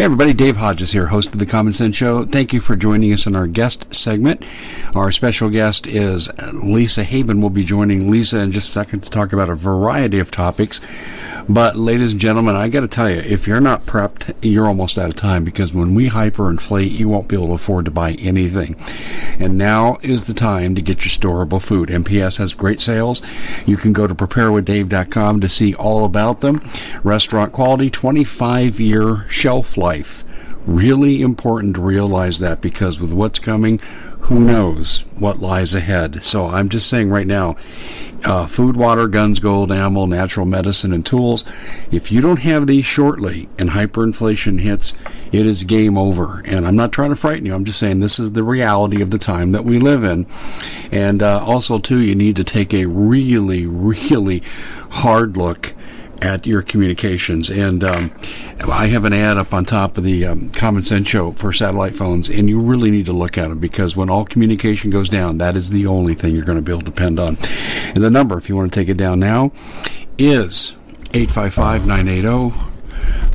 Hey everybody, Dave Hodges here, host of the Common Sense Show. Thank you for joining us in our guest segment. Our special guest is Lisa Haven. We'll be joining Lisa in just a second to talk about a variety of topics. But, ladies and gentlemen, I got to tell you, if you're not prepped, you're almost out of time because when we hyperinflate, you won't be able to afford to buy anything. And now is the time to get your storable food. MPS has great sales. You can go to preparewithdave.com to see all about them. Restaurant quality, 25 year shelf life. Really important to realize that because with what's coming, who knows what lies ahead. So I'm just saying right now, uh, food, water, guns, gold, ammo, natural medicine, and tools. If you don't have these shortly and hyperinflation hits, it is game over. And I'm not trying to frighten you. I'm just saying this is the reality of the time that we live in. And uh, also, too, you need to take a really, really hard look at your communications. And um, I have an ad up on top of the um, Common Sense Show for satellite phones, and you really need to look at them because when all communication goes down, that is the only thing you're going to be able to depend on. And the number, if you want to take it down now, is 855 980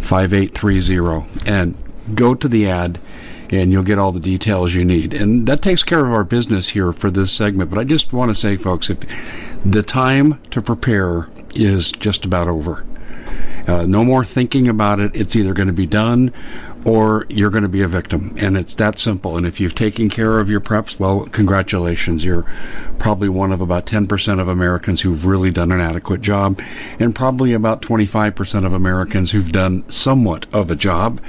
5830. And go to the ad and you'll get all the details you need. And that takes care of our business here for this segment. But I just want to say, folks, if the time to prepare is just about over. Uh, no more thinking about it. It's either going to be done or you're going to be a victim. And it's that simple. And if you've taken care of your preps, well, congratulations. You're probably one of about 10% of Americans who've really done an adequate job, and probably about 25% of Americans who've done somewhat of a job.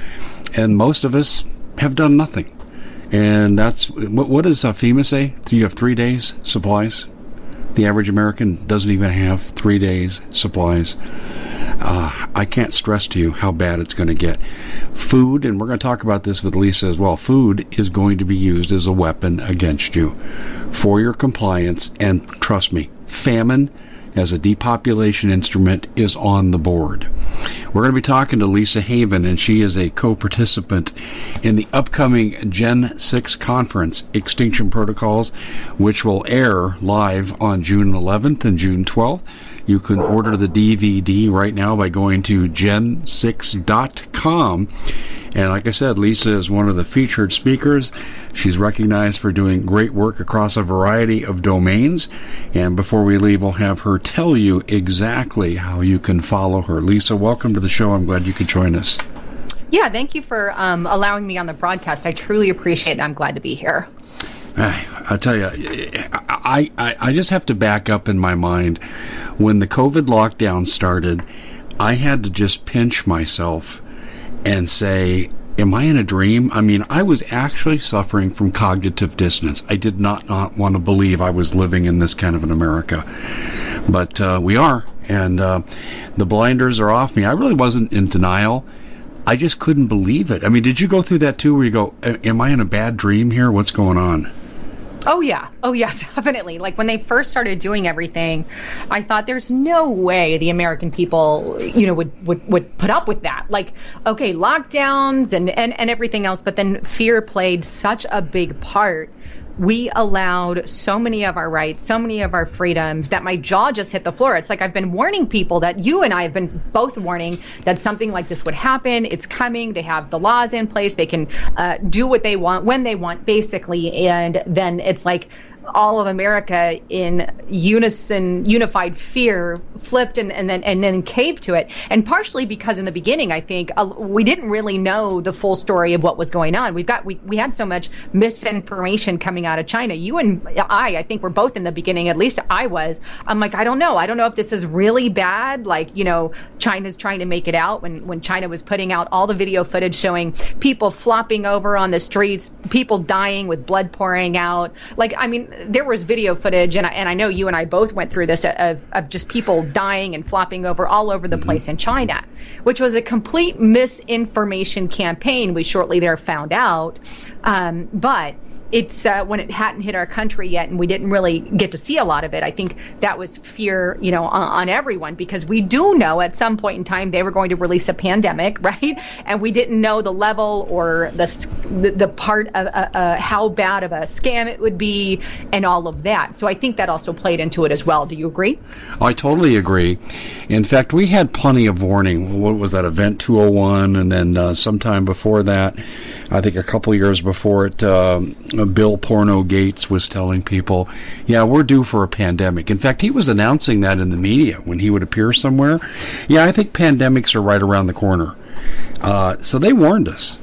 And most of us have done nothing. And that's what, what does uh, FEMA say? You have three days supplies. The average American doesn't even have three days supplies. Uh, I can't stress to you how bad it's going to get. Food, and we're going to talk about this with Lisa as well. Food is going to be used as a weapon against you for your compliance, and trust me, famine as a depopulation instrument is on the board. We're going to be talking to Lisa Haven, and she is a co participant in the upcoming Gen 6 conference, Extinction Protocols, which will air live on June 11th and June 12th. You can order the DVD right now by going to gen6.com. And like I said, Lisa is one of the featured speakers. She's recognized for doing great work across a variety of domains. And before we leave, we'll have her tell you exactly how you can follow her. Lisa, welcome to the show. I'm glad you could join us. Yeah, thank you for um, allowing me on the broadcast. I truly appreciate it. I'm glad to be here. I tell you, I, I, I just have to back up in my mind. When the COVID lockdown started, I had to just pinch myself and say, Am I in a dream? I mean, I was actually suffering from cognitive dissonance. I did not, not want to believe I was living in this kind of an America. But uh, we are, and uh, the blinders are off me. I really wasn't in denial. I just couldn't believe it. I mean, did you go through that too, where you go, Am I in a bad dream here? What's going on? Oh yeah. Oh yeah, definitely. Like when they first started doing everything, I thought there's no way the American people, you know, would would, would put up with that. Like, okay, lockdowns and, and, and everything else, but then fear played such a big part we allowed so many of our rights, so many of our freedoms that my jaw just hit the floor. It's like I've been warning people that you and I have been both warning that something like this would happen. It's coming. They have the laws in place. They can uh, do what they want when they want, basically. And then it's like, all of America in unison, unified fear, flipped and, and then and then caved to it. And partially because in the beginning, I think uh, we didn't really know the full story of what was going on. We've got we, we had so much misinformation coming out of China. You and I, I think we're both in the beginning. At least I was. I'm like, I don't know. I don't know if this is really bad. Like you know, China's trying to make it out when when China was putting out all the video footage showing people flopping over on the streets, people dying with blood pouring out. Like I mean there was video footage, and I, and I know you and I both went through this of, of just people dying and flopping over all over the place in China, which was a complete misinformation campaign. We shortly there found out, um, but it's uh, when it hadn't hit our country yet and we didn't really get to see a lot of it. I think that was fear, you know, on, on, everyone because we do know at some point in time they were going to release a pandemic, right? And we didn't know the level or the the, part of uh, uh, how bad of a scam it would be and all of that. So I think that also played into it as well. Do you agree? I totally agree. In fact, we had plenty of warning. What was that event 201 and then uh, sometime before that, I think a couple years before it um, Bill Porno Gates was telling people, yeah, we're due for a pandemic. In fact, he was announcing that in the media when he would appear somewhere. Yeah, I think pandemics are right around the corner. Uh, so they warned us.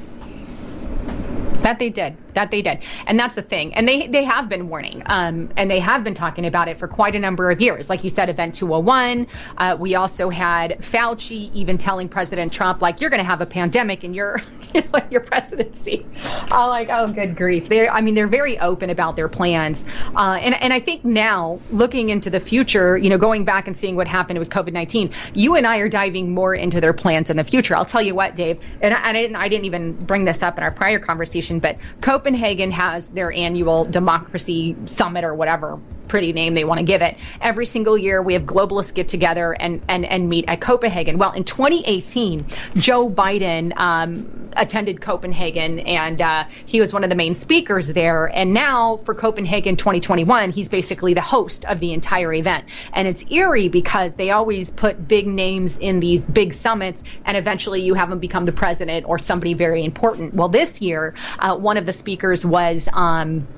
That they did. That they did. And that's the thing. And they, they have been warning. Um, and they have been talking about it for quite a number of years. Like you said, Event 201. Uh, we also had Fauci even telling President Trump, like, you're going to have a pandemic in your, you know, your presidency. I'm like, oh, good grief. They're, I mean, they're very open about their plans. Uh, and, and I think now, looking into the future, you know, going back and seeing what happened with COVID 19, you and I are diving more into their plans in the future. I'll tell you what, Dave, and I, and I, didn't, I didn't even bring this up in our prior conversation, but Copenhagen has their annual democracy summit or whatever pretty name they want to give it. Every single year, we have globalists get together and, and, and meet at Copenhagen. Well, in 2018, Joe Biden um, attended Copenhagen and uh, he was one of the main speakers there. And now for Copenhagen 2021, he's basically the host of the entire event. And it's eerie because they always put big names in these big summits and eventually you have them become the president or somebody very important. Well, this year, uh, one of the speakers was. Um,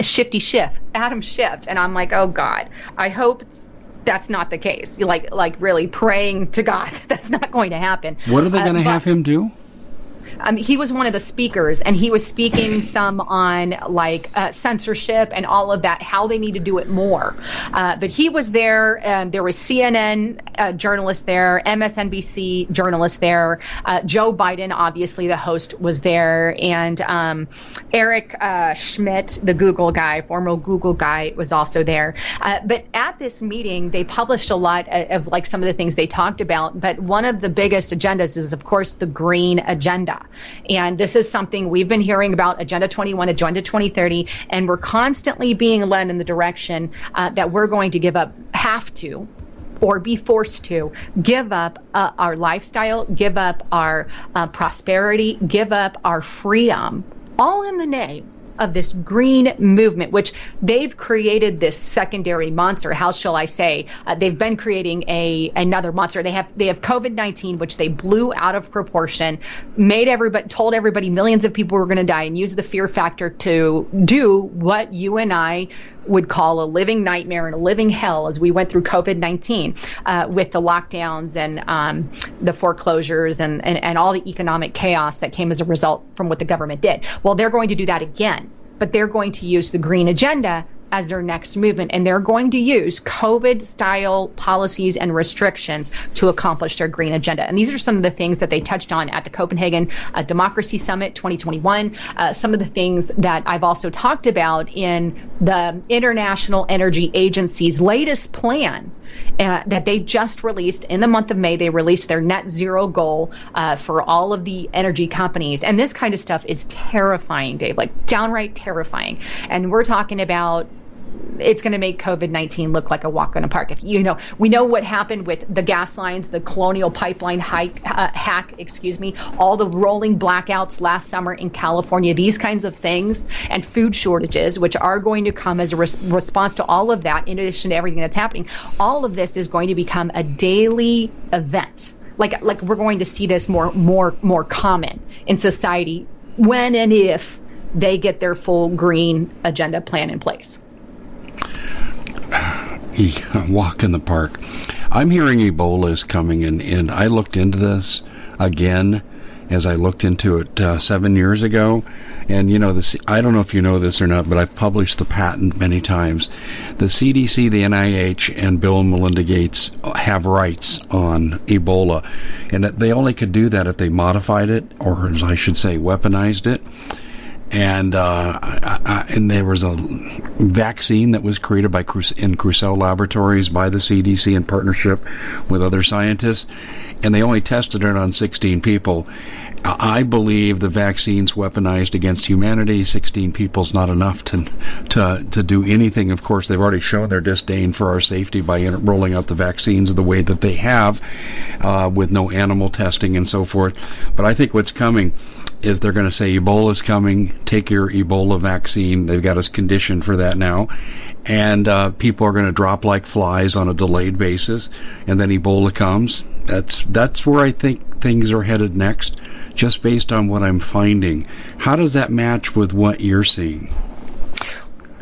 Shifty Schiff, Adam Schiff, and I'm like, oh God, I hope that's not the case. Like, like really praying to God that that's not going to happen. What are they going to uh, have him do? Um, he was one of the speakers, and he was speaking some on like uh, censorship and all of that, how they need to do it more. Uh, but he was there, and there was CNN uh, journalists there, MSNBC journalists there, uh, Joe Biden, obviously the host, was there, and um, Eric uh, Schmidt, the Google guy, former Google guy, was also there. Uh, but at this meeting, they published a lot of, of like some of the things they talked about. But one of the biggest agendas is, of course, the green agenda. And this is something we've been hearing about Agenda 21, Agenda 2030, and we're constantly being led in the direction uh, that we're going to give up, have to, or be forced to give up uh, our lifestyle, give up our uh, prosperity, give up our freedom, all in the name of this green movement, which they've created this secondary monster. How shall I say? Uh, they've been creating a another monster. They have they have COVID nineteen, which they blew out of proportion, made everybody told everybody millions of people were going to die, and used the fear factor to do what you and I would call a living nightmare and a living hell as we went through COVID 19 uh, with the lockdowns and um, the foreclosures and, and, and all the economic chaos that came as a result from what the government did. Well, they're going to do that again, but they're going to use the green agenda as their next movement. And they're going to use COVID style policies and restrictions to accomplish their green agenda. And these are some of the things that they touched on at the Copenhagen uh, Democracy Summit 2021. Uh, some of the things that I've also talked about in the International Energy Agency's latest plan uh, that they just released in the month of May. They released their net zero goal uh, for all of the energy companies. And this kind of stuff is terrifying, Dave, like downright terrifying. And we're talking about it's going to make COVID 19 look like a walk in the park. If you know, we know what happened with the gas lines, the colonial pipeline hike, uh, hack, excuse me, all the rolling blackouts last summer in California, these kinds of things, and food shortages, which are going to come as a res- response to all of that, in addition to everything that's happening. All of this is going to become a daily event. Like, like we're going to see this more, more, more common in society when and if they get their full green agenda plan in place. Walk in the park. I'm hearing Ebola is coming, and, and I looked into this again as I looked into it uh, seven years ago. And you know, this, I don't know if you know this or not, but I've published the patent many times. The CDC, the NIH, and Bill and Melinda Gates have rights on Ebola, and that they only could do that if they modified it, or as I should say, weaponized it and uh, I, I, and there was a vaccine that was created by in Crusoe Laboratories by the CDC in partnership with other scientists, and they only tested it on 16 people. I believe the vaccine's weaponized against humanity. 16 people's not enough to to to do anything. Of course, they've already shown their disdain for our safety by rolling out the vaccines the way that they have, uh, with no animal testing and so forth. But I think what's coming is they're going to say Ebola's coming. Take your Ebola vaccine. They've got us conditioned for that now, and uh, people are going to drop like flies on a delayed basis, and then Ebola comes. That's that's where I think things are headed next, just based on what I'm finding. How does that match with what you're seeing?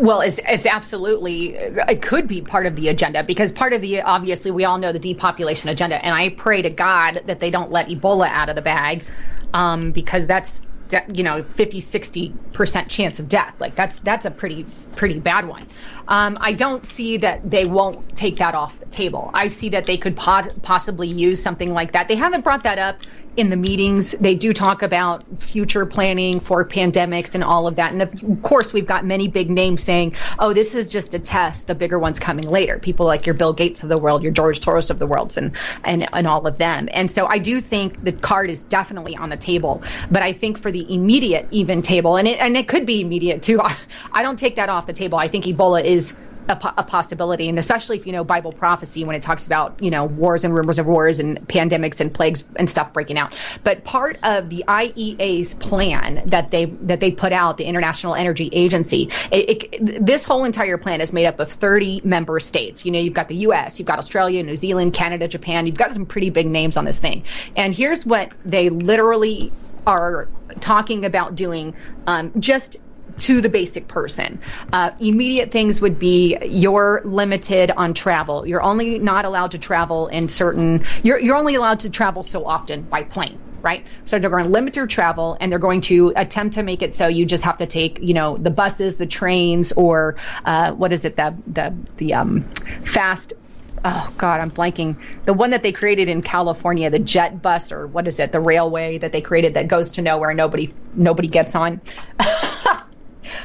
Well, it's, it's absolutely, it could be part of the agenda because part of the, obviously, we all know the depopulation agenda. And I pray to God that they don't let Ebola out of the bag um, because that's de- you know 50 60 percent chance of death. Like that's that's a pretty pretty bad one. Um, i don't see that they won't take that off the table. I see that they could pod- possibly use something like that. They haven't brought that up in the meetings, they do talk about future planning for pandemics and all of that. And of course, we've got many big names saying, oh, this is just a test. The bigger one's coming later. People like your Bill Gates of the world, your George Soros of the world, and, and, and all of them. And so I do think the card is definitely on the table. But I think for the immediate even table, and it, and it could be immediate too, I, I don't take that off the table. I think Ebola is a, a, possibility, and especially if you know Bible prophecy when it talks about you know wars and rumors of wars and pandemics and plagues and stuff breaking out. But part of the IEA's plan that they that they put out, the International Energy Agency, it, it, this whole entire plan is made up of 30 member states. You know, you've got the U.S., you've got Australia, New Zealand, Canada, Japan. You've got some pretty big names on this thing. And here's what they literally are talking about doing um, just to the basic person. Uh, immediate things would be you're limited on travel. You're only not allowed to travel in certain. You're you're only allowed to travel so often by plane right? So they're going to limit your travel and they're going to attempt to make it so you just have to take, you know, the buses, the trains, or uh, what is it, the the the um, fast. Oh God, I'm blanking. The one that they created in California, the jet bus, or what is it, the railway that they created that goes to nowhere, nobody nobody gets on.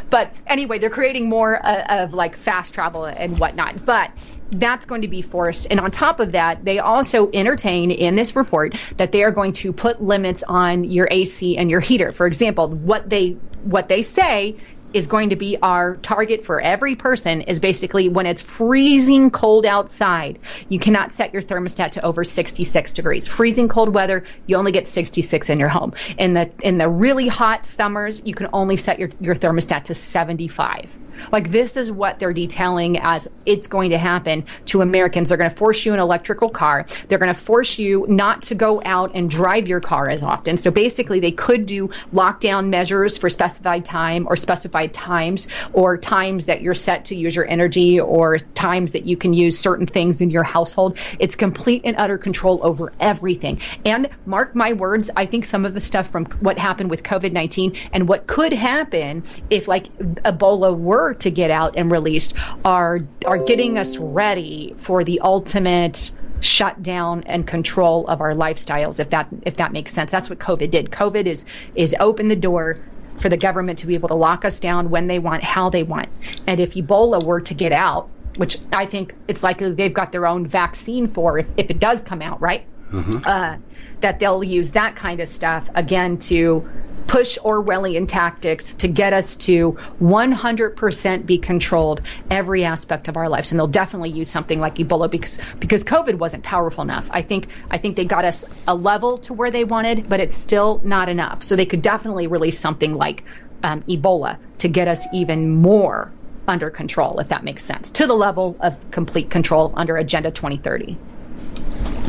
But anyway, they're creating more uh, of like fast travel and whatnot. But that's going to be forced. And on top of that, they also entertain in this report that they are going to put limits on your AC and your heater. For example, what they what they say is going to be our target for every person is basically when it's freezing cold outside, you cannot set your thermostat to over 66 degrees. Freezing cold weather, you only get 66 in your home. In the in the really hot summers, you can only set your, your thermostat to 75. Like this is what they're detailing as it's going to happen to Americans. They're going to force you an electrical car. They're going to force you not to go out and drive your car as often. So basically, they could do lockdown measures for specified time or specified times or times that you're set to use your energy or times that you can use certain things in your household. It's complete and utter control over everything. And mark my words, I think some of the stuff from what happened with COVID 19 and what could happen if like Ebola were to get out and released are are getting us ready for the ultimate shutdown and control of our lifestyles if that if that makes sense. That's what covid did. Covid is is open the door for the government to be able to lock us down when they want how they want. And if ebola were to get out which i think it's likely they've got their own vaccine for if, if it does come out right? Mm-hmm. uh, that they'll use that kind of stuff again to push Orwellian tactics to get us to 100% be controlled every aspect of our lives. And they'll definitely use something like Ebola because because COVID wasn't powerful enough. I think I think they got us a level to where they wanted, but it's still not enough. So they could definitely release something like um, Ebola to get us even more under control, if that makes sense, to the level of complete control under Agenda 2030.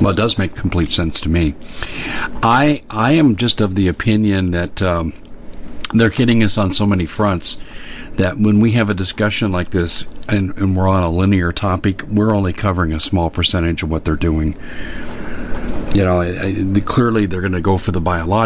Well, it does make complete sense to me. I I am just of the opinion that um, they're hitting us on so many fronts that when we have a discussion like this and, and we're on a linear topic, we're only covering a small percentage of what they're doing. You know, I, I, clearly they're going to go for the biological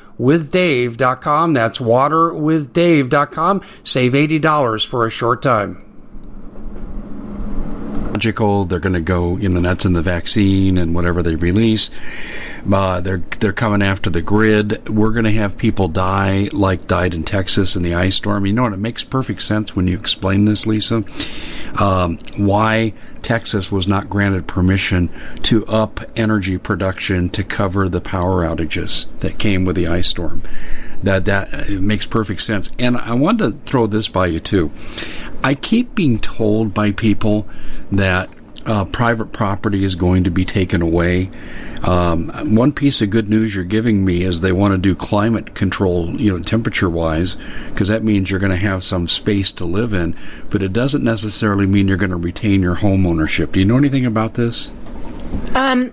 waterwithdave.com. That's waterwithdave.com. Save $80 for a short time. They're going to go, you know, that's in the vaccine and whatever they release. Uh, they're they're coming after the grid. We're going to have people die like died in Texas in the ice storm. You know what? It makes perfect sense when you explain this, Lisa. Um, why Texas was not granted permission to up energy production to cover the power outages that came with the ice storm. That that uh, makes perfect sense. And I wanted to throw this by you too. I keep being told by people that uh, private property is going to be taken away. Um, one piece of good news you're giving me is they want to do climate control, you know, temperature wise, because that means you're going to have some space to live in. But it doesn't necessarily mean you're going to retain your home ownership. Do you know anything about this? Um,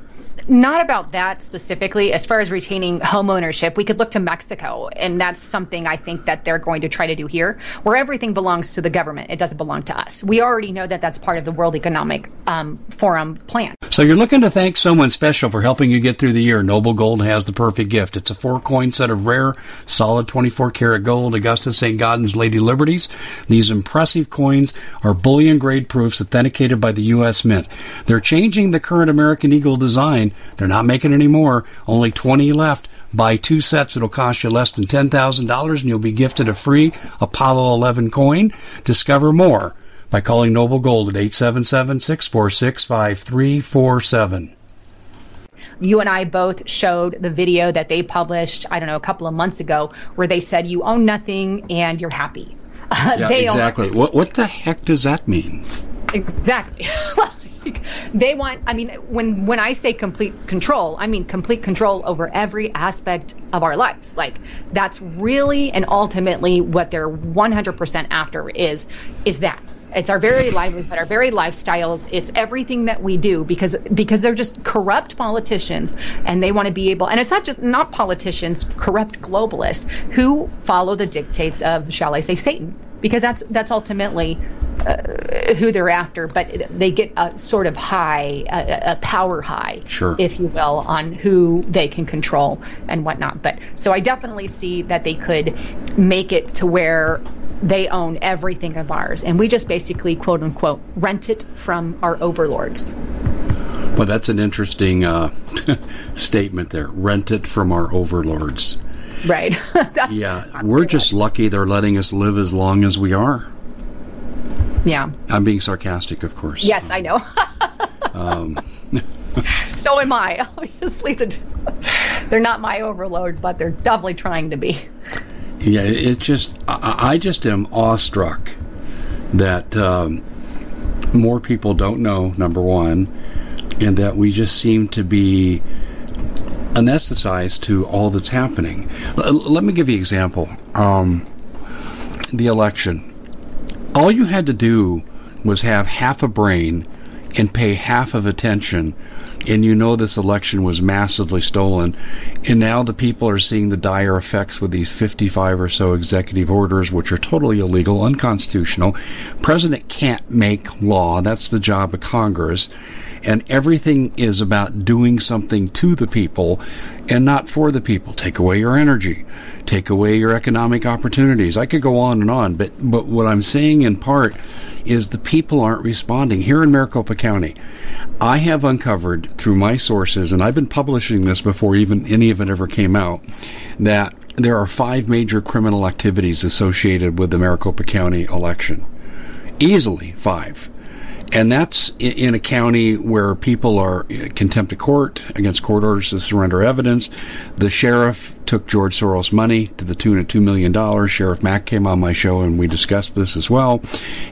not about that specifically. As far as retaining home ownership, we could look to Mexico, and that's something I think that they're going to try to do here, where everything belongs to the government. It doesn't belong to us. We already know that that's part of the World Economic um, Forum plan. So you're looking to thank someone special for helping you get through the year. Noble Gold has the perfect gift. It's a four coin set of rare, solid 24 karat gold Augusta St. Gaudens Lady Liberties. These impressive coins are bullion grade proofs authenticated by the U.S. Mint. They're changing the current American Eagle design. They're not making any more. Only 20 left. Buy two sets, it'll cost you less than $10,000 and you'll be gifted a free Apollo 11 coin. Discover more by calling Noble Gold at 877 646 5347 you and I both showed the video that they published, I don't know, a couple of months ago, where they said you own nothing and you're happy. Uh, yeah, exactly. Own- what what the heck does that mean? Exactly. they want i mean when when i say complete control i mean complete control over every aspect of our lives like that's really and ultimately what they're 100% after is is that it's our very livelihood, our very lifestyles. It's everything that we do because because they're just corrupt politicians, and they want to be able. And it's not just not politicians, corrupt globalists who follow the dictates of, shall I say, Satan, because that's that's ultimately uh, who they're after. But they get a sort of high, a, a power high, sure. if you will, on who they can control and whatnot. But so I definitely see that they could make it to where they own everything of ours, and we just basically quote unquote rent it from our overlords. Well, that's an interesting uh, statement there. Rent it from our overlords. Right. yeah, we're just lucky they're letting us live as long as we are. Yeah. I'm being sarcastic, of course. Yes, I know. um. so am I. Obviously, the, they're not my overlord, but they're definitely trying to be. Yeah, it just I, I just am awestruck that um, more people don't know. Number one, and that we just seem to be anesthetized to all that's happening. L- let me give you an example. Um, the election. All you had to do was have half a brain and pay half of attention and you know this election was massively stolen. And now the people are seeing the dire effects with these 55 or so executive orders, which are totally illegal, unconstitutional. President can't make law. That's the job of Congress. And everything is about doing something to the people and not for the people. Take away your energy, take away your economic opportunities. I could go on and on, but, but what I'm saying in part is the people aren't responding. Here in Maricopa County, I have uncovered through my sources, and I've been publishing this before even any of it ever came out, that there are five major criminal activities associated with the Maricopa County election. Easily five and that's in a county where people are uh, contempt of court against court orders to surrender evidence. The sheriff took George Soros money to the tune of two million dollars. Sheriff Mack came on my show and we discussed this as well.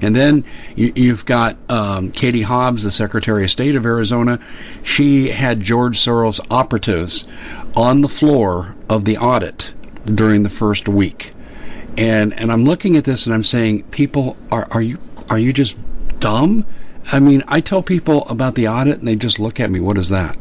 And then you, have got um, Katie Hobbs, the Secretary of State of Arizona. She had George Soros operatives on the floor of the audit during the first week. And and I'm looking at this and I'm saying, people, are are you are you just dumb? I mean, I tell people about the audit and they just look at me. What is that?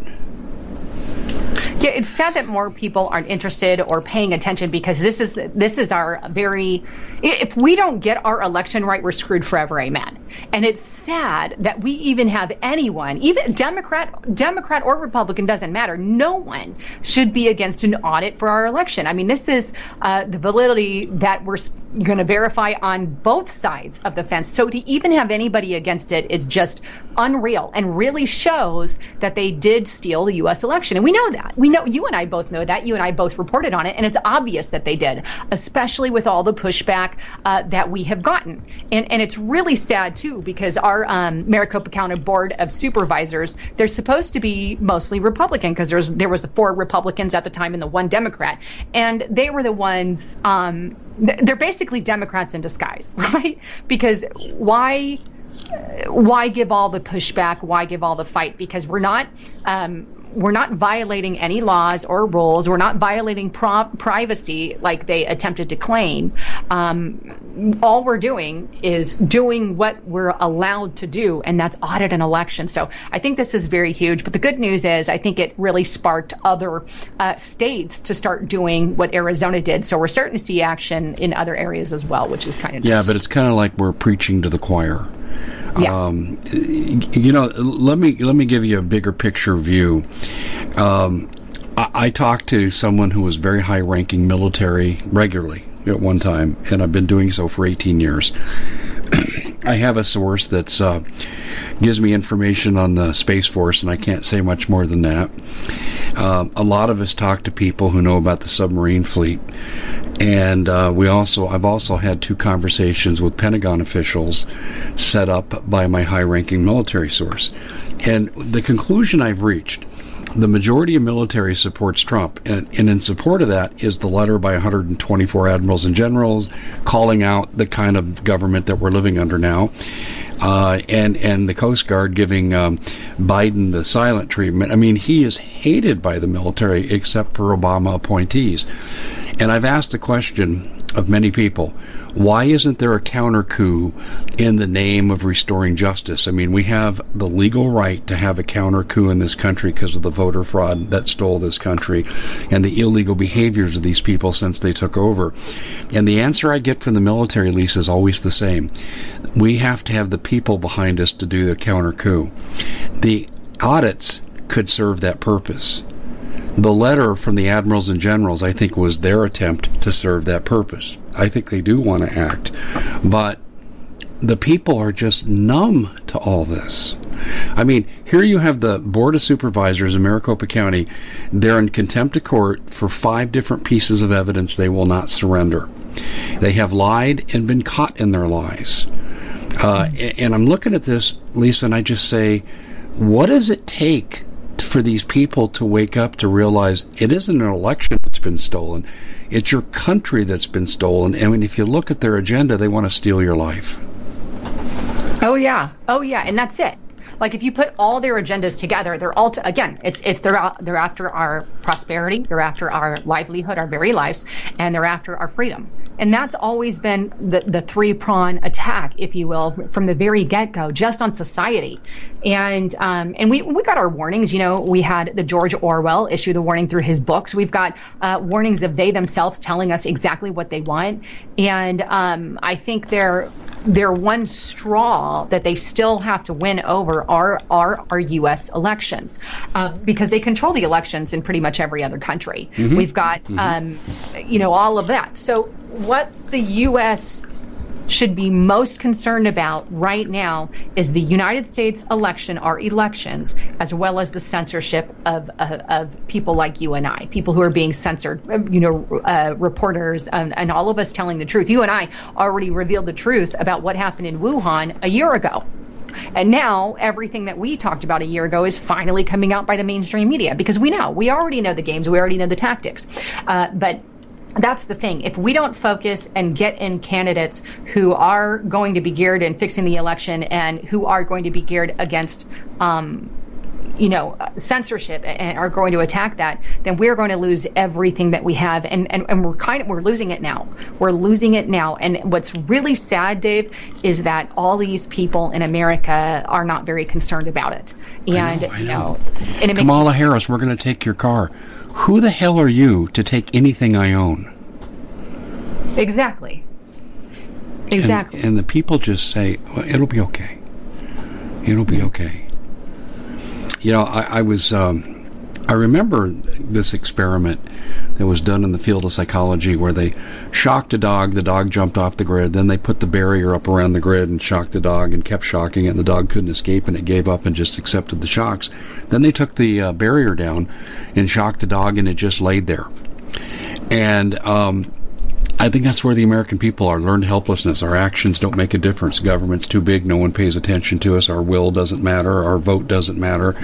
Yeah, it's sad that more people aren't interested or paying attention because this is this is our very. If we don't get our election right, we're screwed forever. Amen. And it's sad that we even have anyone, even Democrat, Democrat or Republican, doesn't matter. No one should be against an audit for our election. I mean, this is uh, the validity that we're going to verify on both sides of the fence. So to even have anybody against it is just unreal and really shows that they did steal the U.S. election. And we know that. We know you and I both know that. You and I both reported on it, and it's obvious that they did, especially with all the pushback uh, that we have gotten. And and it's really sad too because our um, Maricopa County Board of Supervisors they're supposed to be mostly Republican because there's there was the four Republicans at the time and the one Democrat, and they were the ones. Um, they're basically Democrats in disguise, right? Because why why give all the pushback? Why give all the fight? Because we're not um, we're not violating any laws or rules. We're not violating pro- privacy like they attempted to claim. Um, all we're doing is doing what we're allowed to do, and that's audit an election. So I think this is very huge. But the good news is, I think it really sparked other uh, states to start doing what Arizona did. So we're starting to see action in other areas as well, which is kind of yeah. nice. But it's kind of like we're preaching to the choir. Yeah. Um, you know, let me let me give you a bigger picture view. Um, I, I talked to someone who was very high ranking military regularly at one time, and I've been doing so for 18 years. I have a source that's uh, gives me information on the Space Force, and I can't say much more than that. Uh, a lot of us talk to people who know about the submarine fleet, and uh, we also I've also had two conversations with Pentagon officials set up by my high-ranking military source, and the conclusion I've reached the majority of military supports Trump, and, and, in support of that is the letter by 124 admirals and generals calling out the kind of government that we're living under now, uh, and and the Coast Guard giving um, Biden the silent treatment. I mean, he is hated by the military except for Obama appointees, and I've asked the question of many people why isn't there a counter coup in the name of restoring justice? I mean, we have the legal right to have a counter coup in this country because of the voter fraud that stole this country and the illegal behaviors of these people since they took over. And the answer I get from the military lease is always the same. We have to have the people behind us to do the counter coup. The audits could serve that purpose. The letter from the admirals and generals, I think, was their attempt to serve that purpose. I think they do want to act. But the people are just numb to all this. I mean, here you have the Board of Supervisors in Maricopa County. They're in contempt of court for five different pieces of evidence they will not surrender. They have lied and been caught in their lies. Uh, and I'm looking at this, Lisa, and I just say, what does it take for these people to wake up to realize it isn't an election that's been stolen. It's your country that's been stolen. And if you look at their agenda, they want to steal your life. Oh yeah. Oh yeah. And that's it. Like if you put all their agendas together, they're all to, again, it's it's they're they're after our prosperity, they're after our livelihood, our very lives, and they're after our freedom. And that's always been the, the three prong attack, if you will, from the very get go, just on society. And um, and we we got our warnings. You know, we had the George Orwell issue the warning through his books. We've got uh, warnings of they themselves telling us exactly what they want. And um, I think they're their one straw that they still have to win over are are our U.S. elections uh, because they control the elections in pretty much every other country. Mm-hmm. We've got mm-hmm. um, you know all of that. So what the U.S. should be most concerned about right now is the United States election, our elections, as well as the censorship of, of, of people like you and I, people who are being censored, you know, uh, reporters, and, and all of us telling the truth. You and I already revealed the truth about what happened in Wuhan a year ago. And now everything that we talked about a year ago is finally coming out by the mainstream media because we know, we already know the games, we already know the tactics. Uh, but that's the thing. If we don't focus and get in candidates who are going to be geared in fixing the election and who are going to be geared against, um, you know, censorship and are going to attack that, then we're going to lose everything that we have. And, and, and we're kind of, we're losing it now. We're losing it now. And what's really sad, Dave, is that all these people in America are not very concerned about it. And, I know, I know. you know, and it Kamala Harris, we're going to take your car who the hell are you to take anything I own? Exactly. Exactly. And, and the people just say, well, it'll be okay. It'll be okay. You know, I, I was, um, I remember this experiment that was done in the field of psychology where they shocked a dog, the dog jumped off the grid, then they put the barrier up around the grid and shocked the dog and kept shocking it, and the dog couldn't escape and it gave up and just accepted the shocks. Then they took the uh, barrier down and shocked the dog and it just laid there. And um, I think that's where the American people are learned helplessness. Our actions don't make a difference. Government's too big. No one pays attention to us. Our will doesn't matter. Our vote doesn't matter.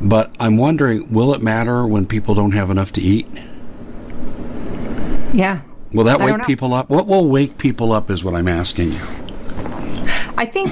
But I'm wondering, will it matter when people don't have enough to eat? Yeah. Will that wake people up? What will wake people up is what I'm asking you. I think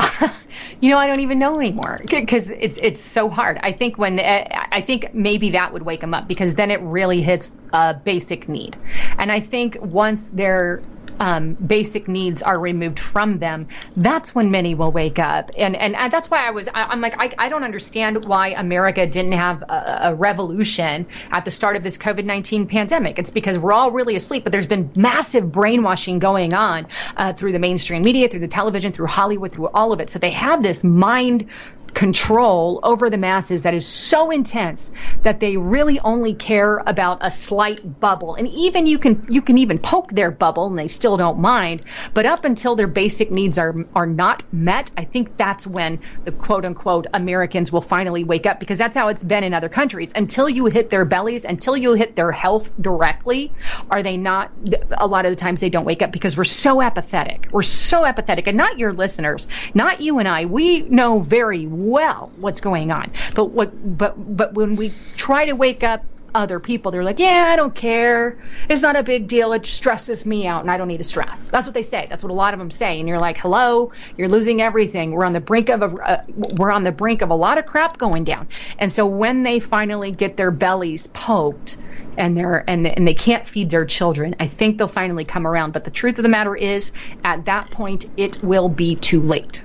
you know I don't even know anymore because it's it's so hard. I think when eh, I think maybe that would wake them up because then it really hits a basic need. And I think once they're um, basic needs are removed from them, that's when many will wake up. And and that's why I was I, am like I, I don't understand why America didn't have a, a revolution at the start of this COVID 19 pandemic. It's because we're all really asleep, but there's been massive brainwashing going on uh, through the mainstream media, through the television, through Hollywood, through all of it. So they have this mind control over the masses that is so intense that they really only care about a slight bubble. And even you can you can even poke their bubble and they still don't mind. But up until their basic needs are are not met, I think that's when the quote unquote Americans will finally wake up because that's how it's been in other countries. Until you hit their bellies, until you hit their health directly, are they not a lot of the times they don't wake up because we're so apathetic. We're so apathetic and not your listeners, not you and I. We know very well what's going on. But what but but when we try to wake up other people, they're like, "Yeah, I don't care. It's not a big deal. It stresses me out, and I don't need to stress." That's what they say. That's what a lot of them say. And you're like, "Hello, you're losing everything. We're on the brink of a uh, we're on the brink of a lot of crap going down." And so when they finally get their bellies poked and they're and and they can't feed their children, I think they'll finally come around. But the truth of the matter is, at that point, it will be too late.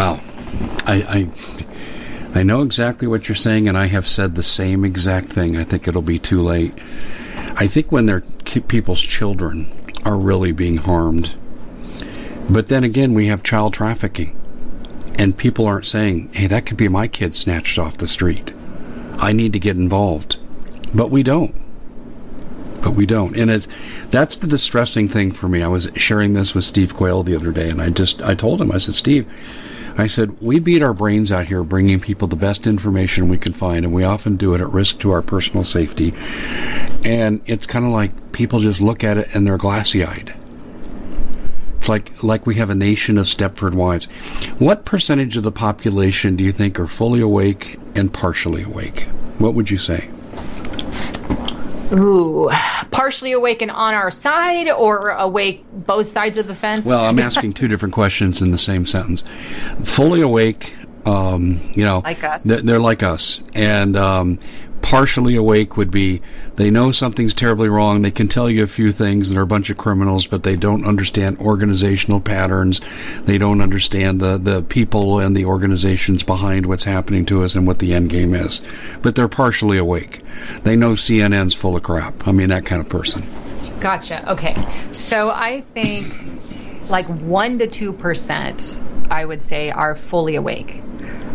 Wow. I, I, I know exactly what you're saying, and I have said the same exact thing. I think it'll be too late. I think when their people's children are really being harmed. But then again, we have child trafficking. And people aren't saying, hey, that could be my kid snatched off the street. I need to get involved. But we don't. But we don't. And it's that's the distressing thing for me. I was sharing this with Steve Quayle the other day and I just I told him, I said, Steve, I said, we beat our brains out here bringing people the best information we can find, and we often do it at risk to our personal safety. And it's kind of like people just look at it and they're glassy eyed. It's like, like we have a nation of Stepford wives. What percentage of the population do you think are fully awake and partially awake? What would you say? Ooh, partially awake and on our side, or awake both sides of the fence? Well, I'm asking two different questions in the same sentence. Fully awake, um, you know, like us. They're, they're like us, and um, partially awake would be they know something's terribly wrong. They can tell you a few things are a bunch of criminals, but they don't understand organizational patterns. They don't understand the, the people and the organizations behind what's happening to us and what the end game is. But they're partially awake. They know CNN's full of crap. I mean, that kind of person. Gotcha. Okay. So I think like 1 to 2%, I would say, are fully awake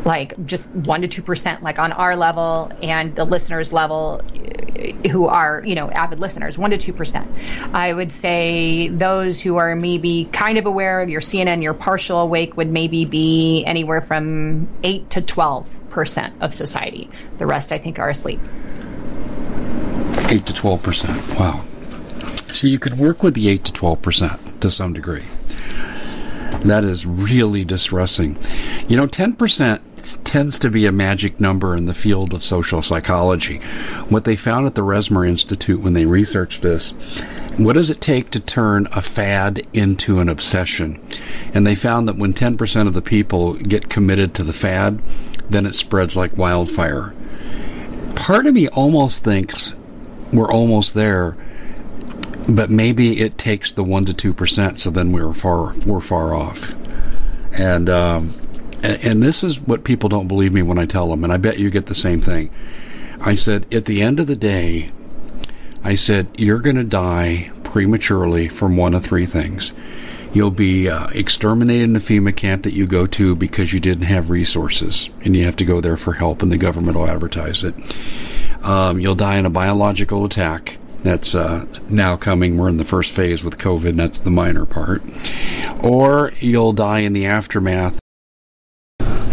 like just 1 to 2% like on our level and the listeners level uh, who are you know avid listeners 1 to 2% i would say those who are maybe kind of aware of your cnn your partial awake would maybe be anywhere from 8 to 12% of society. The rest i think are asleep. 8 to 12% wow. So you could work with the 8 to 12% to some degree. That is really distressing. You know, 10% tends to be a magic number in the field of social psychology. What they found at the Rensselaer Institute when they researched this, what does it take to turn a fad into an obsession? And they found that when 10% of the people get committed to the fad, then it spreads like wildfire. Part of me almost thinks we're almost there but maybe it takes the one to two percent, so then we're far we're far off. And um, and this is what people don't believe me when I tell them, and I bet you get the same thing. I said at the end of the day, I said you're going to die prematurely from one of three things. You'll be uh, exterminated in a FEMA camp that you go to because you didn't have resources, and you have to go there for help, and the government will advertise it. Um, you'll die in a biological attack that's uh, now coming. We're in the first phase with COVID, that's the minor part. Or you'll die in the aftermath.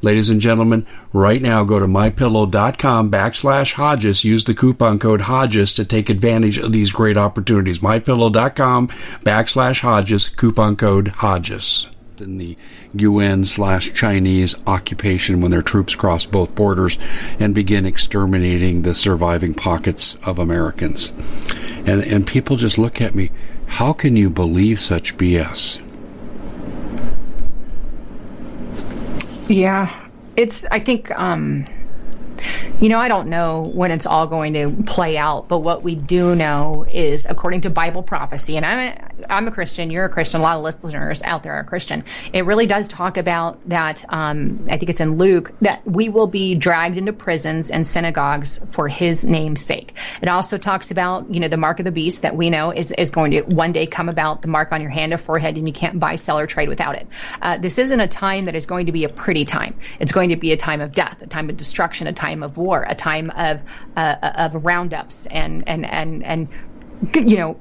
Ladies and gentlemen, right now go to mypillow.com backslash Hodges. Use the coupon code Hodges to take advantage of these great opportunities. Mypillow.com backslash Hodges, coupon code Hodges. in the UN slash Chinese occupation when their troops cross both borders and begin exterminating the surviving pockets of Americans. And, and people just look at me, how can you believe such BS? Yeah, it's, I think, um, you know, I don't know when it's all going to play out, but what we do know is, according to Bible prophecy, and I'm a, I'm a Christian, you're a Christian, a lot of listeners out there are Christian. It really does talk about that. Um, I think it's in Luke that we will be dragged into prisons and synagogues for His name's sake. It also talks about, you know, the mark of the beast that we know is is going to one day come about, the mark on your hand or forehead, and you can't buy, sell, or trade without it. Uh, this isn't a time that is going to be a pretty time. It's going to be a time of death, a time of destruction, a time of war war, a time of uh, of roundups and and and and you know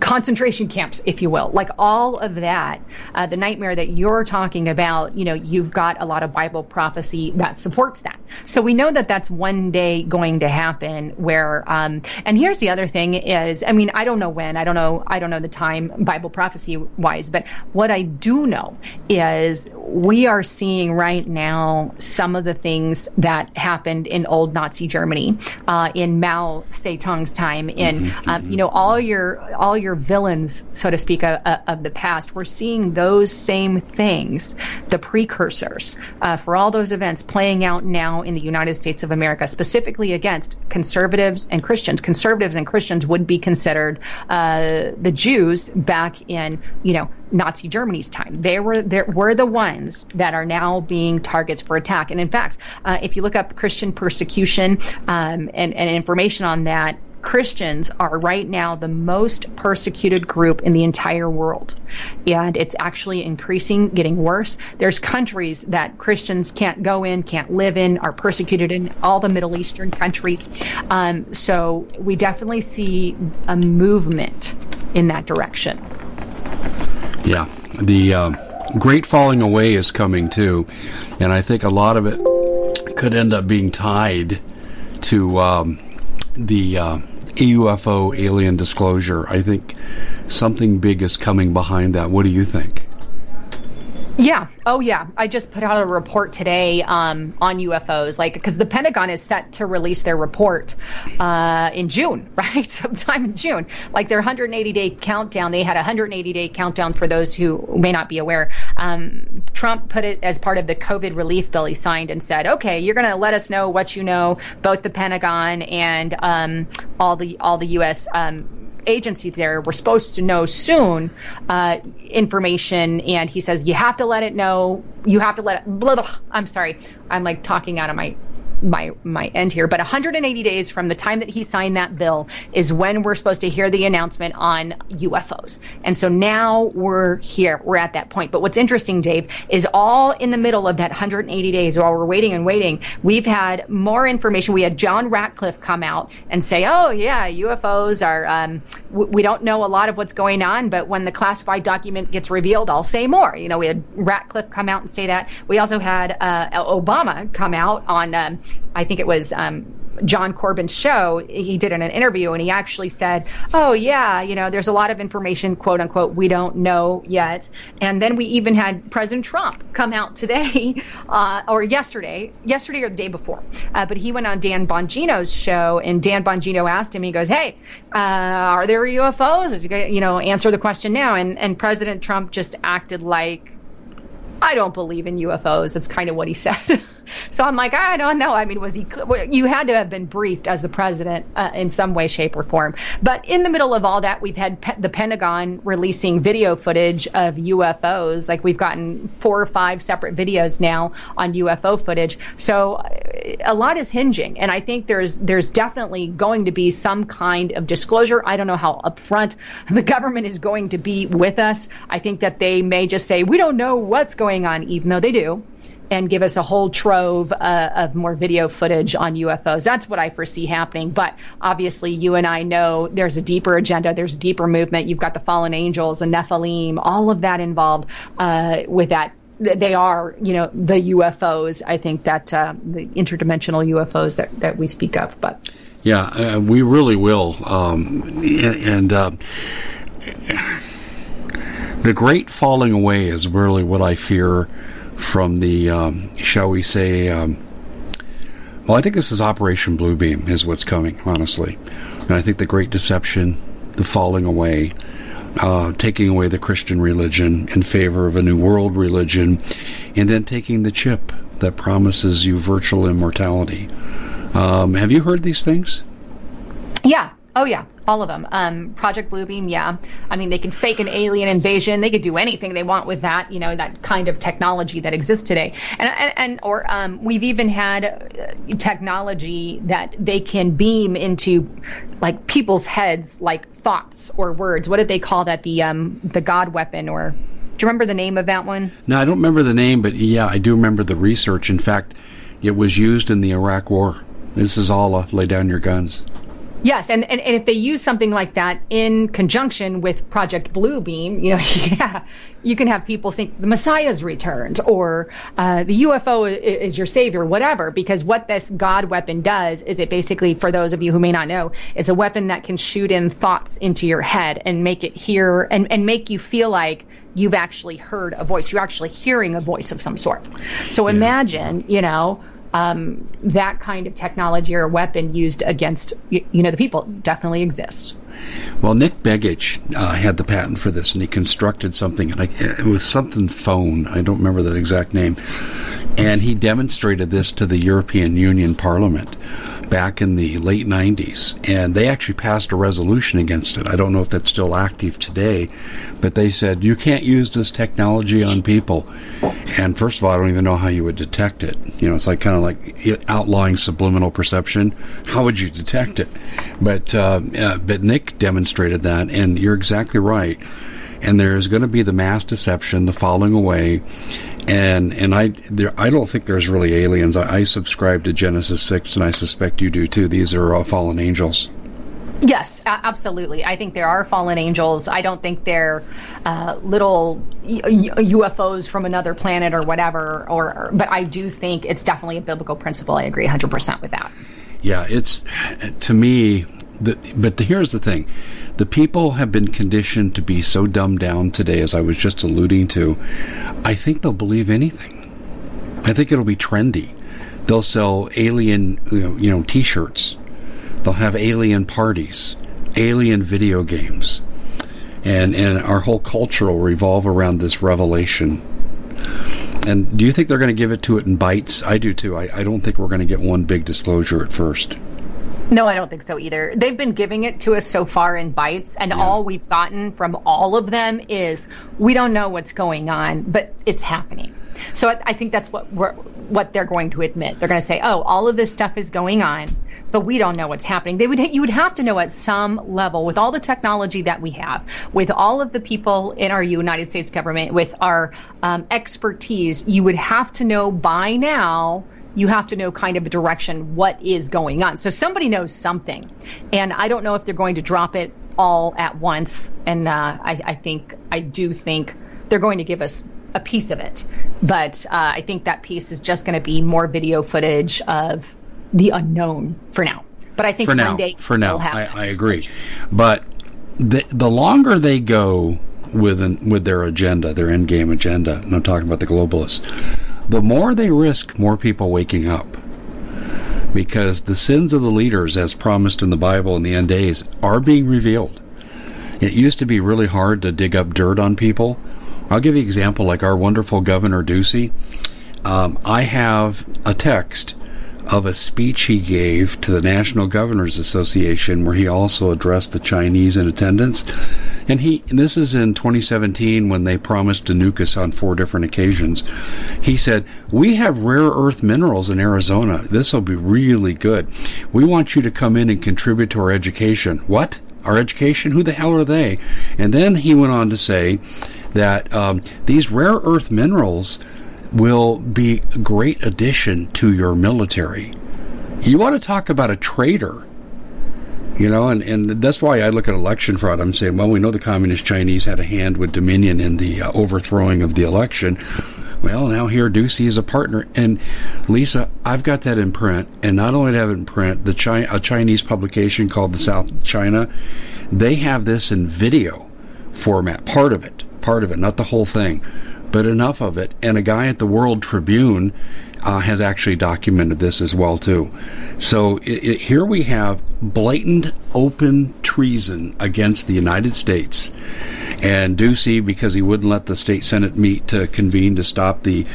concentration camps, if you will, like all of that, uh, the nightmare that you're talking about, you know, you've got a lot of Bible prophecy that supports that. So we know that that's one day going to happen where, um, and here's the other thing is, I mean, I don't know when, I don't know, I don't know the time Bible prophecy wise, but what I do know is we are seeing right now some of the things that happened in old Nazi Germany, uh, in Mao Zedong's time, in, mm-hmm, um, mm-hmm. you know, all your, all all your villains, so to speak, of, of the past, we're seeing those same things, the precursors uh, for all those events playing out now in the United States of America, specifically against conservatives and Christians. Conservatives and Christians would be considered uh, the Jews back in, you know, Nazi Germany's time. They were they were the ones that are now being targets for attack. And in fact, uh, if you look up Christian persecution um, and, and information on that, Christians are right now the most persecuted group in the entire world. And it's actually increasing, getting worse. There's countries that Christians can't go in, can't live in, are persecuted in, all the Middle Eastern countries. Um, so we definitely see a movement in that direction. Yeah. The uh, great falling away is coming too. And I think a lot of it could end up being tied to um, the uh, UFO alien disclosure. I think something big is coming behind that. What do you think? Yeah. Oh, yeah. I just put out a report today um, on UFOs, like because the Pentagon is set to release their report uh, in June, right? Sometime in June. Like their 180 day countdown. They had a 180 day countdown for those who may not be aware. Um, Trump put it as part of the COVID relief bill he signed and said, "Okay, you're going to let us know what you know, both the Pentagon and um, all the all the U.S." Agencies there were supposed to know soon uh, information, and he says you have to let it know. You have to let it. Blah, blah, I'm sorry, I'm like talking out of my my my end here, but 180 days from the time that he signed that bill is when we're supposed to hear the announcement on UFOs. And so now we're here, we're at that point. But what's interesting, Dave, is all in the middle of that 180 days while we're waiting and waiting, we've had more information. We had John Ratcliffe come out and say, "Oh yeah, UFOs are. Um, w- we don't know a lot of what's going on, but when the classified document gets revealed, I'll say more." You know, we had Ratcliffe come out and say that. We also had uh, Obama come out on. Um, I think it was um, John Corden's show, he did an interview and he actually said, Oh, yeah, you know, there's a lot of information, quote unquote, we don't know yet. And then we even had President Trump come out today, uh, or yesterday, yesterday or the day before. Uh, but he went on Dan Bongino's show and Dan Bongino asked him, he goes, Hey, uh, are there UFOs? You know, answer the question now. And, and President Trump just acted like, I don't believe in UFOs. That's kind of what he said. so I'm like, I don't know. I mean, was he? You had to have been briefed as the president uh, in some way, shape, or form. But in the middle of all that, we've had pe- the Pentagon releasing video footage of UFOs. Like we've gotten four or five separate videos now on UFO footage. So uh, a lot is hinging, and I think there's there's definitely going to be some kind of disclosure. I don't know how upfront the government is going to be with us. I think that they may just say we don't know what's going on, even though they do and give us a whole trove uh, of more video footage on UFOs. That's what I foresee happening. But obviously, you and I know there's a deeper agenda, there's a deeper movement. You've got the fallen angels and Nephilim, all of that involved uh, with that. They are, you know, the UFOs. I think that uh, the interdimensional UFOs that, that we speak of. But yeah, uh, we really will. Um, and, and uh, The great falling away is really what I fear from the, um, shall we say, um, well, I think this is Operation Bluebeam is what's coming, honestly. And I think the great deception, the falling away, uh, taking away the Christian religion in favor of a new world religion, and then taking the chip that promises you virtual immortality. Um, have you heard these things? Yeah. Oh yeah, all of them. Um, Project Bluebeam, yeah. I mean, they can fake an alien invasion. They could do anything they want with that, you know, that kind of technology that exists today. And and, and or um, we've even had uh, technology that they can beam into like people's heads, like thoughts or words. What did they call that? The um, the God weapon or. Do you remember the name of that one? No, I don't remember the name, but yeah, I do remember the research. In fact, it was used in the Iraq War. This is all a lay down your guns. Yes, and, and, and if they use something like that in conjunction with Project Bluebeam, you know, yeah, you can have people think the Messiah's returned or uh, the UFO is, your savior, whatever. Because what this God weapon does is it basically, for those of you who may not know, it's a weapon that can shoot in thoughts into your head and make it hear and, and make you feel like you've actually heard a voice. You're actually hearing a voice of some sort. So imagine, you know, um, that kind of technology or weapon used against you, know the people definitely exists. Well, Nick Begich uh, had the patent for this, and he constructed something. Like it was something phone. I don't remember the exact name, and he demonstrated this to the European Union Parliament back in the late 90s, and they actually passed a resolution against it. I don't know if that's still active today, but they said you can't use this technology on people. And first of all, I don't even know how you would detect it. You know, it's like kind of like outlawing subliminal perception. How would you detect it? But uh, uh, but Nick demonstrated that, and you're exactly right. And there's going to be the mass deception, the falling away, and and I there I don't think there's really aliens. I, I subscribe to Genesis six, and I suspect you do too. These are all fallen angels. Yes, absolutely. I think there are fallen angels. I don't think they're uh, little UFOs from another planet or whatever. Or, but I do think it's definitely a biblical principle. I agree 100% with that. Yeah, it's to me. The, but the, here's the thing: the people have been conditioned to be so dumbed down today, as I was just alluding to. I think they'll believe anything. I think it'll be trendy. They'll sell alien, you know, you know T-shirts. They'll have alien parties, alien video games, and and our whole culture will revolve around this revelation. And do you think they're going to give it to it in bites? I do too. I, I don't think we're going to get one big disclosure at first. No, I don't think so either. They've been giving it to us so far in bites, and yeah. all we've gotten from all of them is we don't know what's going on, but it's happening. So I, I think that's what what they're going to admit. They're going to say, "Oh, all of this stuff is going on, but we don't know what's happening." They would you would have to know at some level with all the technology that we have, with all of the people in our United States government, with our um, expertise, you would have to know by now you have to know kind of a direction what is going on. So somebody knows something, and I don't know if they're going to drop it all at once. And uh, I, I, think I do think they're going to give us a piece of it, but uh, I think that piece is just going to be more video footage of the unknown for now. But I think for now, for now, I, I agree. But the the longer they go with an, with their agenda, their end game agenda, and I'm talking about the globalists the more they risk more people waking up. Because the sins of the leaders, as promised in the Bible in the end days, are being revealed. It used to be really hard to dig up dirt on people. I'll give you an example like our wonderful Governor Ducey. Um, I have a text of a speech he gave to the National Governors Association where he also addressed the Chinese in attendance. And he and this is in 2017 when they promised to nuke us on four different occasions. He said, "We have rare earth minerals in Arizona. This will be really good. We want you to come in and contribute to our education." What? Our education? Who the hell are they? And then he went on to say that um, these rare earth minerals will be a great addition to your military. You want to talk about a traitor. You know, and, and that's why I look at election fraud. I'm saying, well, we know the communist Chinese had a hand with Dominion in the uh, overthrowing of the election. Well, now here Ducey is a partner, and Lisa, I've got that in print, and not only do I have it in print, the Chi- a Chinese publication called the South China, they have this in video format, part of it part of it, not the whole thing, but enough of it. And a guy at the World Tribune uh, has actually documented this as well too. So it, it, here we have blatant, open treason against the United States. And Ducey, because he wouldn't let the state senate meet to convene to stop the,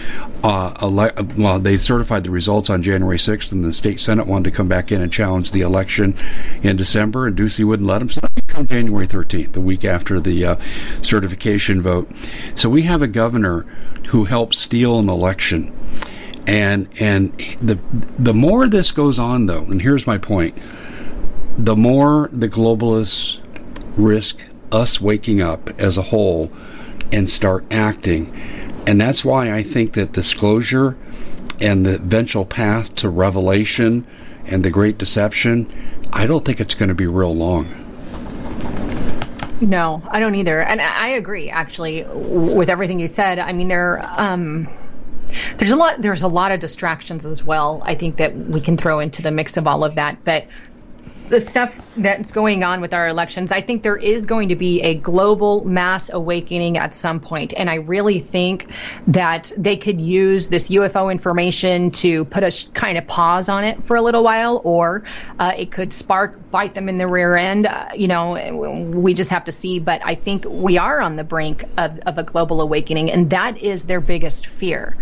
uh, ele- well, they certified the results on January 6th, and the state senate wanted to come back in and challenge the election in December, and Ducey wouldn't let him. So come January 13th, the week after the uh, certification vote. So we have a governor who helped steal an election. And and the the more this goes on though and here's my point the more the globalists risk us waking up as a whole and start acting. And that's why I think that disclosure and the eventual path to revelation and the great deception I don't think it's going to be real long no, I don't either. And I agree, actually, with everything you said. I mean, there, um, there's a lot there's a lot of distractions as well i think that we can throw into the mix of all of that but the stuff that's going on with our elections, I think there is going to be a global mass awakening at some point. And I really think that they could use this UFO information to put a sh- kind of pause on it for a little while, or uh, it could spark, bite them in the rear end. Uh, you know, we just have to see. But I think we are on the brink of, of a global awakening, and that is their biggest fear.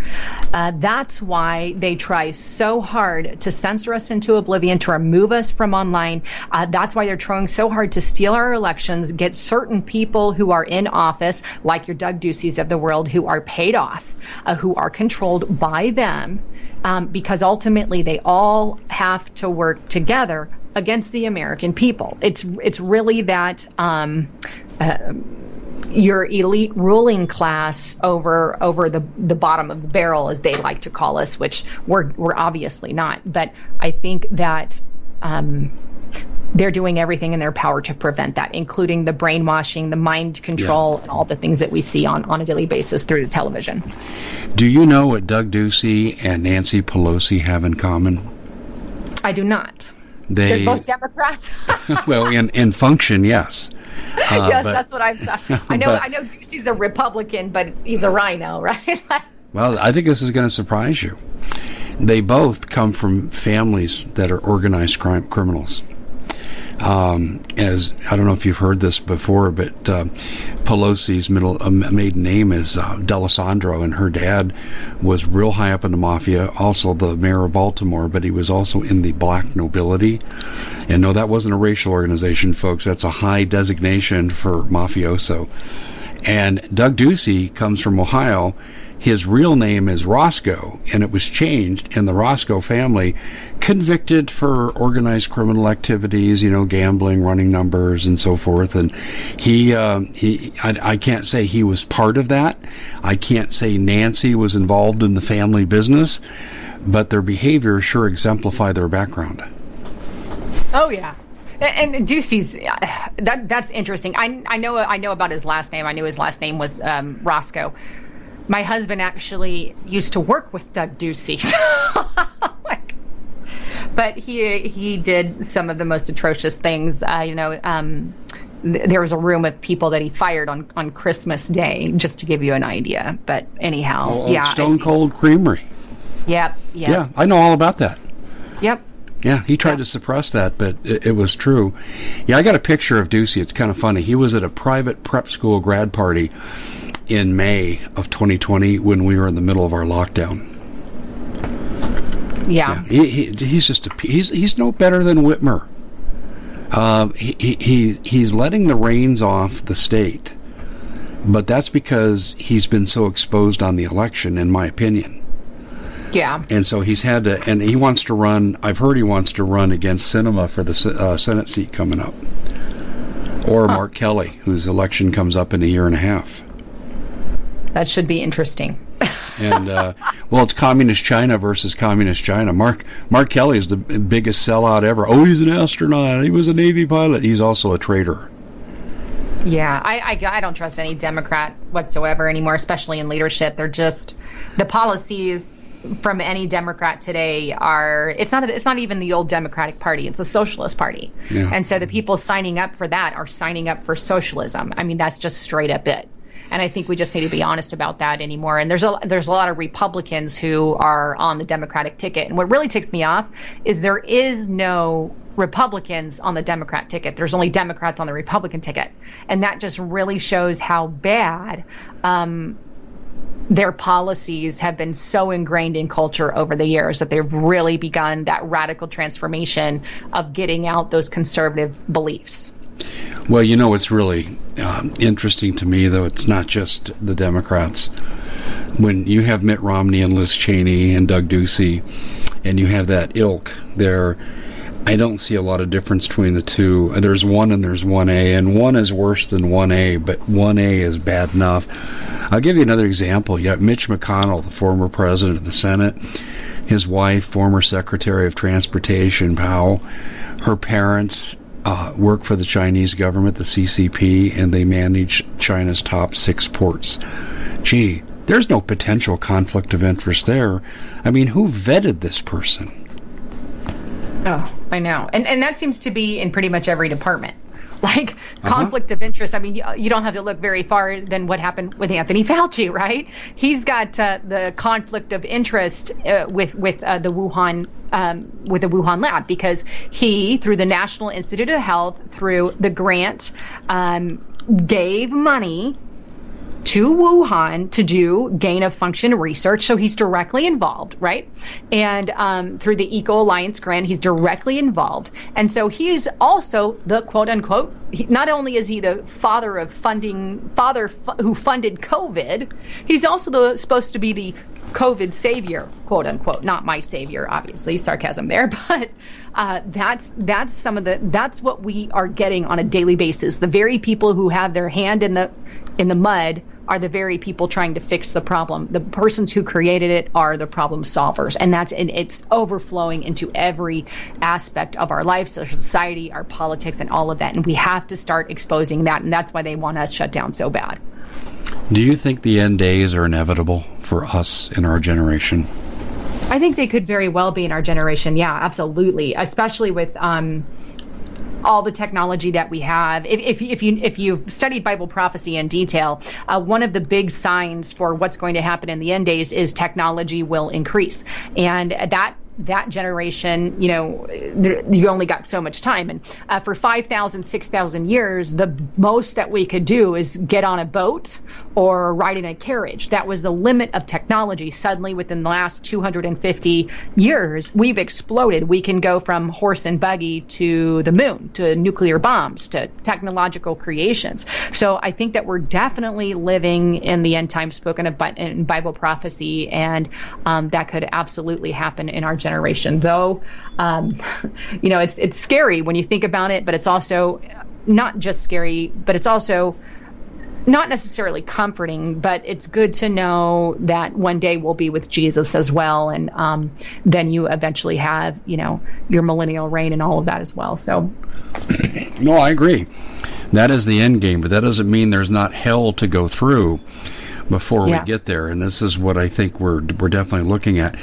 Uh, that's why they try so hard to censor us into oblivion, to remove us from online uh, that's why they're trying so hard to steal our elections, get certain people who are in office, like your Doug Duceys of the world, who are paid off, uh, who are controlled by them, um, because ultimately they all have to work together against the American people. It's it's really that. Um, uh, your elite ruling class over over the the bottom of the barrel, as they like to call us, which we're we're obviously not. But I think that um, they're doing everything in their power to prevent that, including the brainwashing, the mind control, yeah. and all the things that we see on, on a daily basis through the television. Do you know what Doug Ducey and Nancy Pelosi have in common? I do not. They, are both Democrats. well, in, in function, yes. Uh, yes, but, that's what I'm saying. I know. But, I know Ducey's a Republican, but he's a RINO, right? well, I think this is going to surprise you. They both come from families that are organized crime criminals. Um, as I don't know if you've heard this before, but uh, Pelosi's middle uh, maiden name is uh, D'Alessandro, and her dad was real high up in the mafia, also the mayor of Baltimore, but he was also in the black nobility. And no, that wasn't a racial organization, folks. That's a high designation for mafioso. And Doug Ducey comes from Ohio his real name is Roscoe, and it was changed, and the Roscoe family convicted for organized criminal activities, you know, gambling, running numbers, and so forth. And he, uh, he, I, I can't say he was part of that. I can't say Nancy was involved in the family business, but their behavior sure exemplify their background. Oh yeah, and Ducey's that that's interesting. I I know I know about his last name. I knew his last name was um, Roscoe my husband actually used to work with Doug Ducey. like, but he he did some of the most atrocious things. Uh, you know, um, th- there was a room of people that he fired on on Christmas Day, just to give you an idea. But anyhow, oh, yeah, Stone Cold Creamery. Yep, yep. Yeah, I know all about that. Yep. Yeah, he tried to suppress that, but it, it, was true. Yeah, I got a picture of Ducey. It's kind of funny. He was at a private prep school grad party in May of 2020 when we were in the middle of our lockdown. Yeah, yeah. He, he, he's just a, he's he's no better than Whitmer. Um, he, he he's letting the reins off the state, but that's because he's been so exposed on the election, in my opinion. Yeah. And so he's had to, and he wants to run. I've heard he wants to run against Sinema for the uh, Senate seat coming up, or huh. Mark Kelly, whose election comes up in a year and a half. That should be interesting. and uh, well, it's communist China versus communist China. Mark Mark Kelly is the biggest sellout ever. Oh, he's an astronaut. He was a Navy pilot. He's also a traitor. Yeah, I, I, I don't trust any Democrat whatsoever anymore, especially in leadership. They're just the policies from any Democrat today are it's not it's not even the old Democratic Party it's a socialist party yeah. and so the people signing up for that are signing up for socialism I mean that's just straight up it and I think we just need to be honest about that anymore. And there's a there's a lot of Republicans who are on the Democratic ticket, and what really ticks me off is there is no Republicans on the Democrat ticket. There's only Democrats on the Republican ticket, and that just really shows how bad. Um, their policies have been so ingrained in culture over the years that they've really begun that radical transformation of getting out those conservative beliefs. Well, you know, what's really um, interesting to me, though, it's not just the Democrats. When you have Mitt Romney and Liz Cheney and Doug Ducey, and you have that ilk there, I don't see a lot of difference between the two. There's one and there's 1A, and one is worse than 1A, but 1A is bad enough. I'll give you another example. You got Mitch McConnell, the former president of the Senate, his wife, former Secretary of Transportation, Powell, her parents, uh, work for the Chinese government, the CCP, and they manage China's top six ports. Gee, there's no potential conflict of interest there. I mean, who vetted this person? Oh, I know. And and that seems to be in pretty much every department. Like uh-huh. conflict of interest. I mean, you, you, don't have to look very far than what happened with Anthony Fauci, right? He's got uh, the conflict of interest uh, with with uh, the Wuhan um, with the Wuhan lab because he, through the National Institute of Health, through the grant, um, gave money to Wuhan to do gain of function research. So he's directly involved, right? And um, through the Eco Alliance grant, he's directly involved. And so he's also the quote unquote, he, not only is he the father of funding, father f- who funded COVID, he's also the, supposed to be the COVID savior, quote unquote. Not my savior, obviously, sarcasm there, but uh, that's that's some of the that's what we are getting on a daily basis. The very people who have their hand in the in the mud are the very people trying to fix the problem. The persons who created it are the problem solvers, and that's and it's overflowing into every aspect of our lives, our society, our politics, and all of that. And we have to start exposing that, and that's why they want us shut down so bad. Do you think the end days are inevitable for us in our generation? I think they could very well be in our generation. Yeah, absolutely. Especially with um, all the technology that we have. If, if, if you if you've studied Bible prophecy in detail, uh, one of the big signs for what's going to happen in the end days is technology will increase, and that that generation, you know, you only got so much time. And uh, for 5,000, 6,000 years, the most that we could do is get on a boat or ride in a carriage. That was the limit of technology. Suddenly, within the last 250 years, we've exploded. We can go from horse and buggy to the moon, to nuclear bombs, to technological creations. So I think that we're definitely living in the end times spoken of in Bible prophecy, and um, that could absolutely happen in our generation. Though, um, you know, it's it's scary when you think about it, but it's also not just scary, but it's also not necessarily comforting, but it's good to know that one day we'll be with Jesus as well, and um, then you eventually have, you know, your millennial reign and all of that as well. So, no, I agree. That is the end game, but that doesn't mean there's not hell to go through before yeah. we get there. And this is what I think we're we're definitely looking at.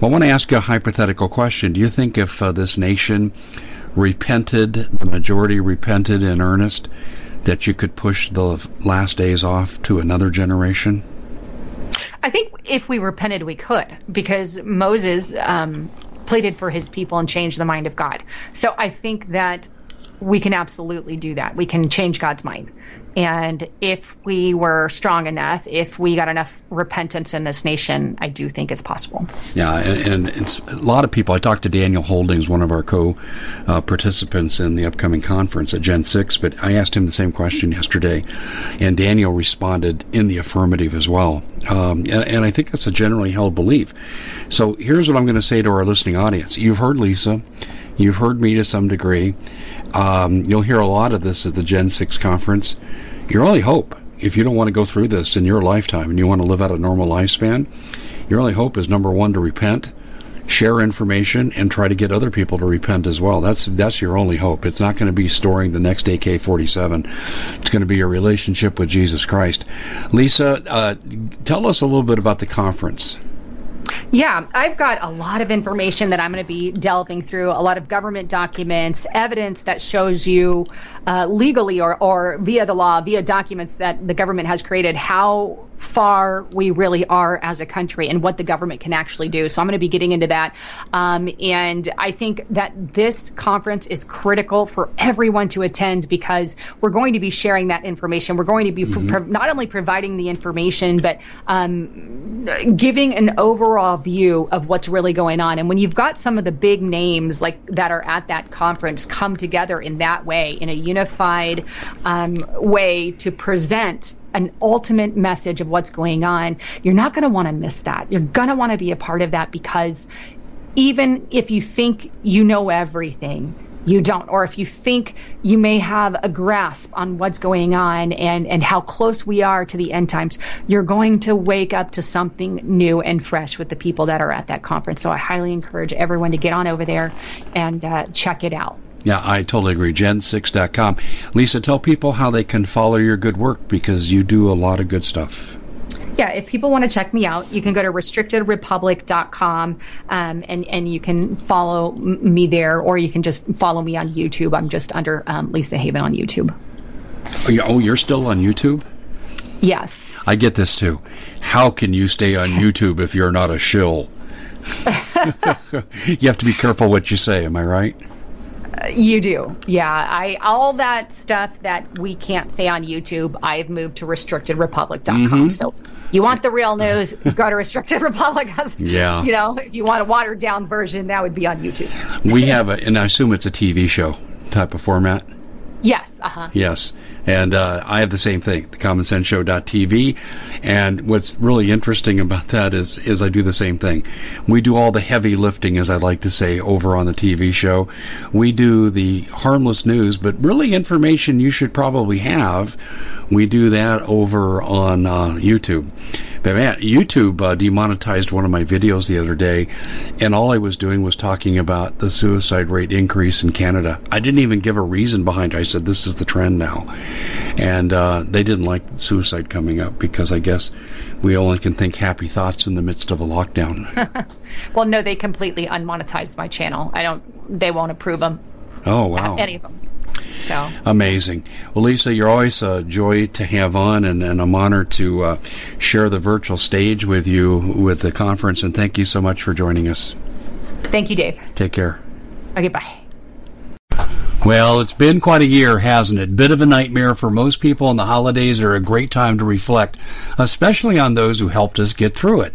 Well, I want to ask you a hypothetical question. Do you think if uh, this nation repented, the majority repented in earnest? That you could push the last days off to another generation? I think if we repented, we could, because Moses um, pleaded for his people and changed the mind of God. So I think that we can absolutely do that. We can change God's mind. And if we were strong enough, if we got enough repentance in this nation, I do think it's possible. Yeah, and, and it's a lot of people. I talked to Daniel Holdings, one of our co uh, participants in the upcoming conference at Gen 6, but I asked him the same question yesterday, and Daniel responded in the affirmative as well. Um, and, and I think that's a generally held belief. So here's what I'm going to say to our listening audience. You've heard Lisa, you've heard me to some degree. Um, you'll hear a lot of this at the Gen 6 conference. Your only hope, if you don't want to go through this in your lifetime and you want to live out a normal lifespan, your only hope is number one, to repent, share information, and try to get other people to repent as well. That's, that's your only hope. It's not going to be storing the next AK 47. It's going to be your relationship with Jesus Christ. Lisa, uh, tell us a little bit about the conference. Yeah, I've got a lot of information that I'm going to be delving through, a lot of government documents, evidence that shows you uh, legally or, or via the law, via documents that the government has created, how far we really are as a country and what the government can actually do. So I'm going to be getting into that. Um, and I think that this conference is critical for everyone to attend because we're going to be sharing that information. We're going to be mm-hmm. pro- not only providing the information, but um, giving an overall view of what's really going on. And when you've got some of the big names like that are at that conference come together in that way, in a unified um, way to present an ultimate message of what's going on, you're not going to want to miss that. You're going to want to be a part of that because even if you think you know everything, you don't. Or if you think you may have a grasp on what's going on and, and how close we are to the end times, you're going to wake up to something new and fresh with the people that are at that conference. So I highly encourage everyone to get on over there and uh, check it out. Yeah, I totally agree. Gen6.com. Lisa, tell people how they can follow your good work because you do a lot of good stuff. Yeah, if people want to check me out, you can go to restrictedrepublic.com um, and, and you can follow me there, or you can just follow me on YouTube. I'm just under um, Lisa Haven on YouTube. Oh, you're still on YouTube? Yes. I get this too. How can you stay on YouTube if you're not a shill? you have to be careful what you say, am I right? You do, yeah. I all that stuff that we can't say on YouTube, I've moved to restrictedrepublic.com. Mm-hmm. So you want the real news, go to Restricted Republic. yeah. You know, if you want a watered down version, that would be on YouTube. we have a, and I assume it's a TV show type of format. Yes. Uh huh. Yes. And uh, I have the same thing, the commonsenseshow.tv. And what's really interesting about that is, is I do the same thing. We do all the heavy lifting, as I like to say, over on the TV show. We do the harmless news, but really information you should probably have. We do that over on uh, YouTube. But man, YouTube uh, demonetized one of my videos the other day, and all I was doing was talking about the suicide rate increase in Canada. I didn't even give a reason behind it. I said this is the trend now, and uh, they didn't like suicide coming up because I guess we only can think happy thoughts in the midst of a lockdown. well, no, they completely unmonetized my channel. I don't. They won't approve them. Oh wow! Any of them. So amazing. Well, Lisa, you're always a joy to have on, and, and I'm honored to uh, share the virtual stage with you with the conference. And thank you so much for joining us. Thank you, Dave. Take care. Okay, bye. Well, it's been quite a year, hasn't it? Bit of a nightmare for most people, and the holidays are a great time to reflect, especially on those who helped us get through it.